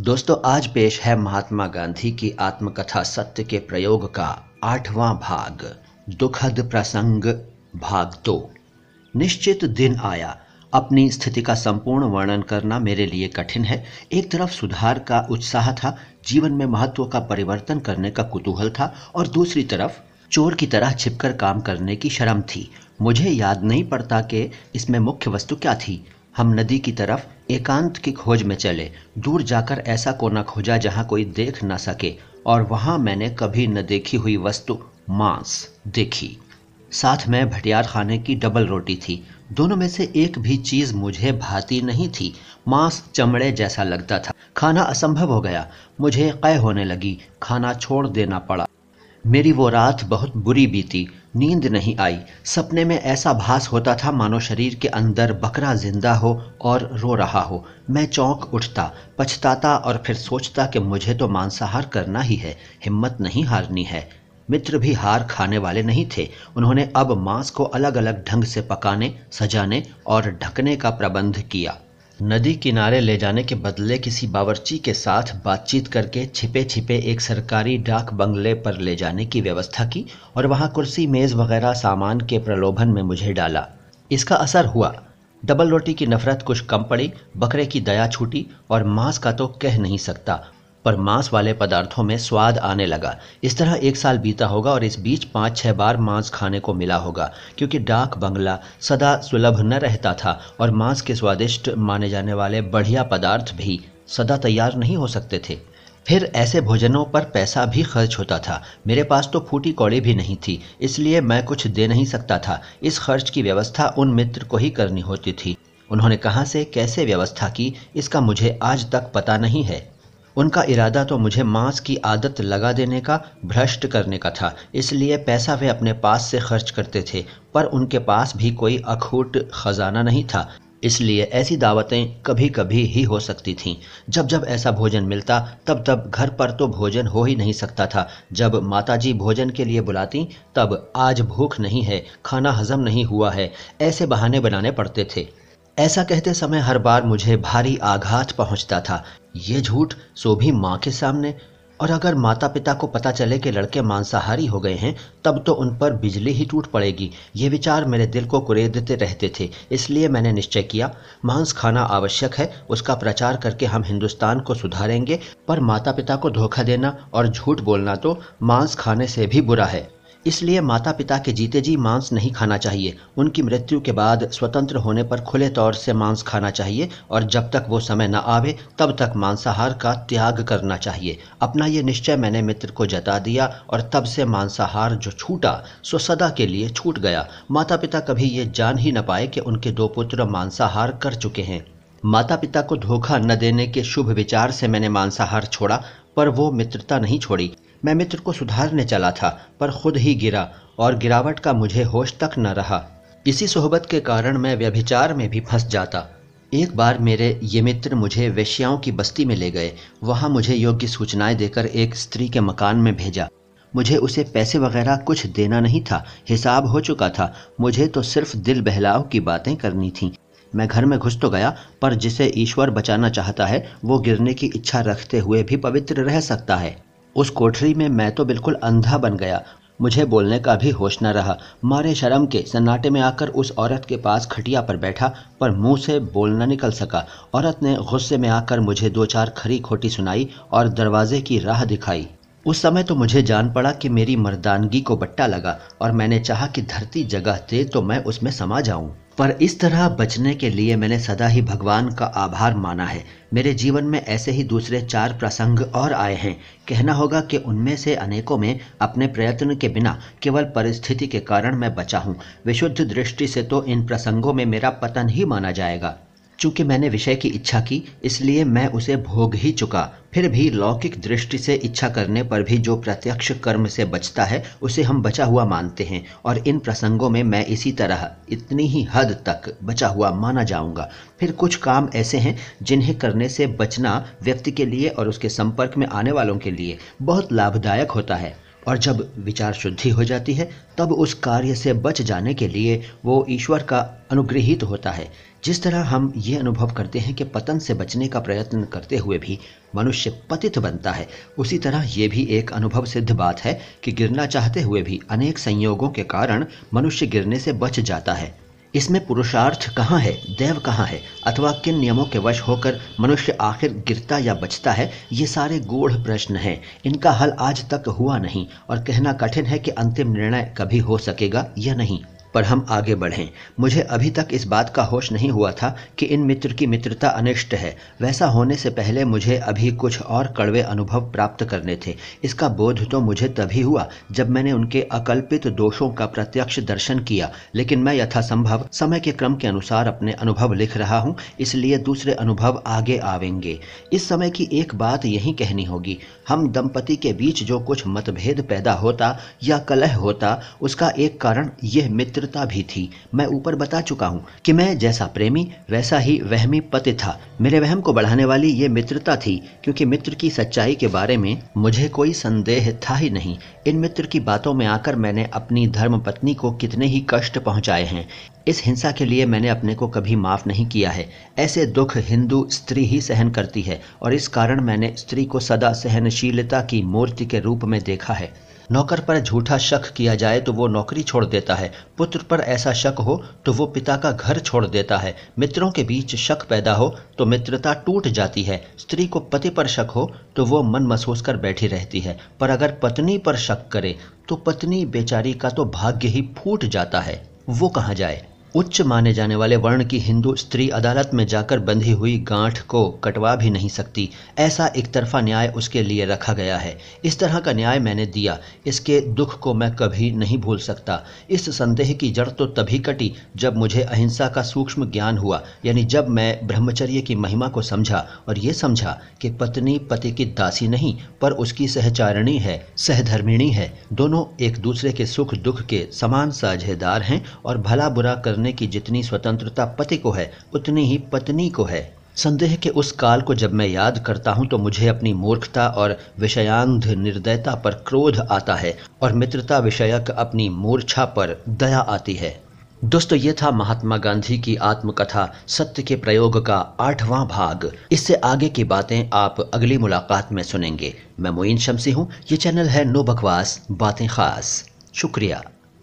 दोस्तों, आज पेश है महात्मा गांधी की आत्मकथा सत्य के प्रयोग का आठवां भाग, दुखद प्रसंग, भाग दो। निश्चित दिन आया। अपनी स्थिति का संपूर्ण वर्णन करना मेरे लिए कठिन है। एक तरफ़ सुधार का उत्साह था, जीवन में महत्व का परिवर्तन करने का कुतूहल था, और दूसरी तरफ़ चोर की तरह छिपकर काम करने की शर्म थी। मुझे याद नहीं पड़ता कि इसमें मुख्य वस्तु क्या थी। हम नदी की तरफ़ एकांत की खोज में चले। दूर जाकर ऐसा कोना खोजा जहाँ कोई देख न सके, और वहाँ मैंने कभी न देखी हुई वस्तु, मांस, देखी। साथ में भटियार खाने की डबल रोटी थी। दोनों में से एक भी चीज़ मुझे भाती नहीं थी। मांस चमड़े जैसा लगता था। खाना असंभव हो गया। मुझे कै होने लगी। खाना छोड़ देना पड़ा। मेरी वो रात बहुत बुरी बीती, नींद नहीं आई। सपने में ऐसा भास होता था, मानो शरीर के अंदर बकरा ज़िंदा हो और रो रहा हो। मैं चौंक उठता, पछताता और फिर सोचता कि मुझे तो मांसाहार करना ही है, हिम्मत नहीं हारनी है। मित्र भी हार खाने वाले नहीं थे। उन्होंने अब मांस को अलग अलग ढंग से पकाने, सजाने और ढकने का प्रबंध किया। नदी किनारे ले जाने के बदले किसी बावर्ची के साथ बातचीत करके छिपे छिपे एक सरकारी डाक बंगले पर ले जाने की व्यवस्था की और वहाँ कुर्सी, मेज वगैरह, सामान के प्रलोभन में मुझे डाला। इसका असर हुआ। डबल रोटी की नफरत कुछ कम पड़ी, बकरे की दया छूटी और मांस का तो कह नहीं सकता। पर मांस वाले पदार्थों में स्वाद आने लगा। इस तरह एक साल बीता होगा और इस बीच पाँच छह बार मांस खाने को मिला होगा, क्योंकि डाक बंगला सदा सुलभ न रहता था और मांस के स्वादिष्ट माने जाने वाले बढ़िया पदार्थ भी सदा तैयार नहीं हो सकते थे। फिर ऐसे भोजनों पर पैसा भी खर्च होता था। मेरे पास तो फूटी कौड़ी भी नहीं थी, इसलिए मैं कुछ दे नहीं सकता था। इस खर्च की व्यवस्था उन मित्र को ही करनी होती थी। उन्होंने कहाँ से, कैसे व्यवस्था की? इसका मुझे आज तक पता नहीं है। उनका इरादा तो मुझे मांस की आदत लगा देने का, भ्रष्ट करने का था। इसलिए पैसा वे अपने पास से खर्च करते थे, पर उनके पास भी कोई अखूट खजाना नहीं था। इसलिए ऐसी दावतें कभी कभी ही हो सकती थीं। जब जब ऐसा भोजन मिलता, तब तब घर पर तो भोजन हो ही नहीं सकता था। जब माताजी भोजन के लिए बुलाती, तब आज भूख नहीं है, खाना हजम नहीं हुआ है, ऐसे बहाने बनाने पड़ते थे। ऐसा कहते समय हर बार मुझे भारी आघात पहुँचता था। ये झूठ सो भी माँ के सामने। और अगर माता पिता को पता चले कि लड़के मांसाहारी हो गए हैं, तब तो उन पर बिजली ही टूट पड़ेगी। ये विचार मेरे दिल को कुरेदते रहते थे, इसलिए मैंने निश्चय किया, मांस खाना आवश्यक है, उसका प्रचार करके हम हिंदुस्तान को सुधारेंगे, पर माता पिता को धोखा देना और झूठ बोलना तो मांस खाने से भी बुरा है। इसलिए माता पिता के जीते जी मांस नहीं खाना चाहिए। उनकी मृत्यु के बाद स्वतंत्र होने पर खुले तौर से मांस खाना चाहिए और जब तक वो समय न आवे, तब तक मांसाहार का त्याग करना चाहिए। अपना ये निश्चय मैंने मित्र को जता दिया और तब से मांसाहार जो छूटा, सो सदा के लिए छूट गया। माता पिता कभी ये जान ही न पाए कि उनके दो पुत्र मांसाहार कर चुके हैं। माता पिता को धोखा न देने के शुभ विचार से मैंने मांसाहार छोड़ा, पर वो मित्रता नहीं छोड़ी। मैं मित्र को सुधारने चला था, पर खुद ही गिरा और गिरावट का मुझे होश तक न रहा। इसी सोहबत के कारण मैं व्यभिचार में भी फंस जाता। एक बार मेरे ये मित्र मुझे वेश्याओं की बस्ती में ले गए। वहाँ मुझे योग्य सूचनाएँ देकर एक स्त्री के मकान में भेजा। मुझे उसे पैसे वगैरह कुछ देना नहीं था, हिसाब हो चुका था। मुझे तो सिर्फ़ दिल बहलाव की बातें करनी थी। मैं घर में घुस तो गया, पर जिसे ईश्वर बचाना चाहता है, वो गिरने की इच्छा रखते हुए भी पवित्र रह सकता है। उस कोठरी में मैं तो बिल्कुल अंधा बन गया। मुझे बोलने का भी होश न रहा। मारे शर्म के सन्नाटे में आकर उस औरत के पास खटिया पर बैठा, पर मुँह से बोल न निकल सका। औरत ने गुस्से में आकर मुझे दो चार खरी खोटी सुनाई और दरवाजे की राह दिखाई। उस समय तो मुझे जान पड़ा कि मेरी मर्दानगी को बट्टा लगा और मैंने चाहा कि धरती जगह दे तो मैं उसमें समा जाऊँ। पर इस तरह बचने के लिए मैंने सदा ही भगवान का आभार माना है। मेरे जीवन में ऐसे ही दूसरे चार प्रसंग और आए हैं। कहना होगा कि उनमें से अनेकों में अपने प्रयत्न के बिना केवल परिस्थिति के कारण मैं बचा हूँ। विशुद्ध दृष्टि से तो इन प्रसंगों में मेरा पतन ही माना जाएगा। चूँकि मैंने विषय की इच्छा की, इसलिए मैं उसे भोग ही चुका। फिर भी लौकिक दृष्टि से इच्छा करने पर भी जो प्रत्यक्ष कर्म से बचता है, उसे हम बचा हुआ मानते हैं। और इन प्रसंगों में मैं इसी तरह, इतनी ही हद तक बचा हुआ माना जाऊँगा। फिर कुछ काम ऐसे हैं, जिन्हें करने से बचना व्यक्ति के लिए और उसके संपर्क में आने वालों के लिए बहुत लाभदायक होता है। और जब विचार शुद्धि हो जाती है, तब उस कार्य से बच जाने के लिए वो ईश्वर का अनुग्रहित होता है। जिस तरह हम ये अनुभव करते हैं कि पतन से बचने का प्रयत्न करते हुए भी मनुष्य पतित बनता है, उसी तरह ये भी एक अनुभव सिद्ध बात है कि गिरना चाहते हुए भी अनेक संयोगों के कारण मनुष्य गिरने से बच जाता है। इसमें पुरुषार्थ कहाँ है, देव कहाँ है, अथवा किन नियमों के वश होकर मनुष्य आखिर गिरता या बचता है, ये सारे गूढ़ प्रश्न हैं। इनका हल आज तक हुआ नहीं, और कहना कठिन है कि अंतिम निर्णय कभी हो सकेगा या नहीं। पर हम आगे बढ़ें। मुझे अभी तक इस बात का होश नहीं हुआ था कि इन मित्र की मित्रता अनिष्ट है। वैसा होने से पहले मुझे अभी कुछ और कड़वे अनुभव प्राप्त करने थे। इसका बोध तो मुझे तभी हुआ जब मैंने उनके अकल्पित दोषों का प्रत्यक्ष दर्शन किया, लेकिन मैं यथासंभव समय के क्रम के अनुसार अपने अनुभव लिख रहा हूँ, इसलिए दूसरे अनुभव आगे आवेंगे। इस समय की एक बात यही कहनी होगी। हम दंपति के बीच जो कुछ मतभेद पैदा होता या कलह होता, उसका एक कारण यह मित्र मित्रता भी थी। मैं ऊपर बता चुका हूँ कि मैं जैसा प्रेमी, वैसा ही वहमी पति था। मेरे वहम को बढ़ाने वाली ये मित्रता थी, क्योंकि मित्र की सच्चाई के बारे में मुझे कोई संदेह था ही नहीं। इन मित्र की बातों में आकर मैंने अपनी धर्म पत्नी को कितने ही कष्ट पहुँचाए हैं। इस हिंसा के लिए मैंने अपने को कभी माफ़ नहीं किया है। ऐसे दुख हिंदू स्त्री ही सहन करती है, और इस कारण मैंने स्त्री को सदा सहनशीलता की मूर्ति के रूप में देखा है। नौकर पर झूठा शक किया जाए तो वो नौकरी छोड़ देता है। पुत्र पर ऐसा शक हो तो वो पिता का घर छोड़ देता है। मित्रों के बीच शक पैदा हो तो मित्रता टूट जाती है। स्त्री को पति पर शक हो तो वो मन महसूस कर बैठी रहती है। पर अगर पत्नी पर शक करे तो पत्नी बेचारी का तो भाग्य ही फूट जाता है। वो कहाँ जाए? उच्च माने जाने वाले वर्ण की हिंदू स्त्री अदालत में जाकर बंधी हुई गांठ को कटवा भी नहीं सकती। ऐसा एक तरफा न्याय उसके लिए रखा गया है। इस तरह का न्याय मैंने दिया। इसके दुख को मैं कभी नहीं भूल सकता। इस संदेह की जड़ तो तभी कटी जब मुझे अहिंसा का सूक्ष्म ज्ञान हुआ, यानी जब मैं ब्रह्मचर्य की महिमा को समझा और ये समझा कि पत्नी पति की दासी नहीं, पर उसकी सहचारिणी है, सहधर्मिणी है। दोनों एक दूसरे के सुख दुख के समान साझेदार हैं और भला बुरा कर करने की जितनी स्वतंत्रता पति को है, उतनी ही पत्नी को है। संदेह के उस काल को जब मैं याद करता हूँ तो मुझे अपनी मूर्खता और विषयांध निर्दयता पर क्रोध आता है और मित्रता विषयक अपनी मूर्छा पर दया आती है। दोस्तों, ये था महात्मा गांधी की आत्मकथा, सत्य के प्रयोग का आठवां भाग। इससे आगे की बातें आप अगली मुलाकात में सुनेंगे। मैं मोइन शमसी हूँ, ये चैनल है नो बकवास, बातें खास। शुक्रिया।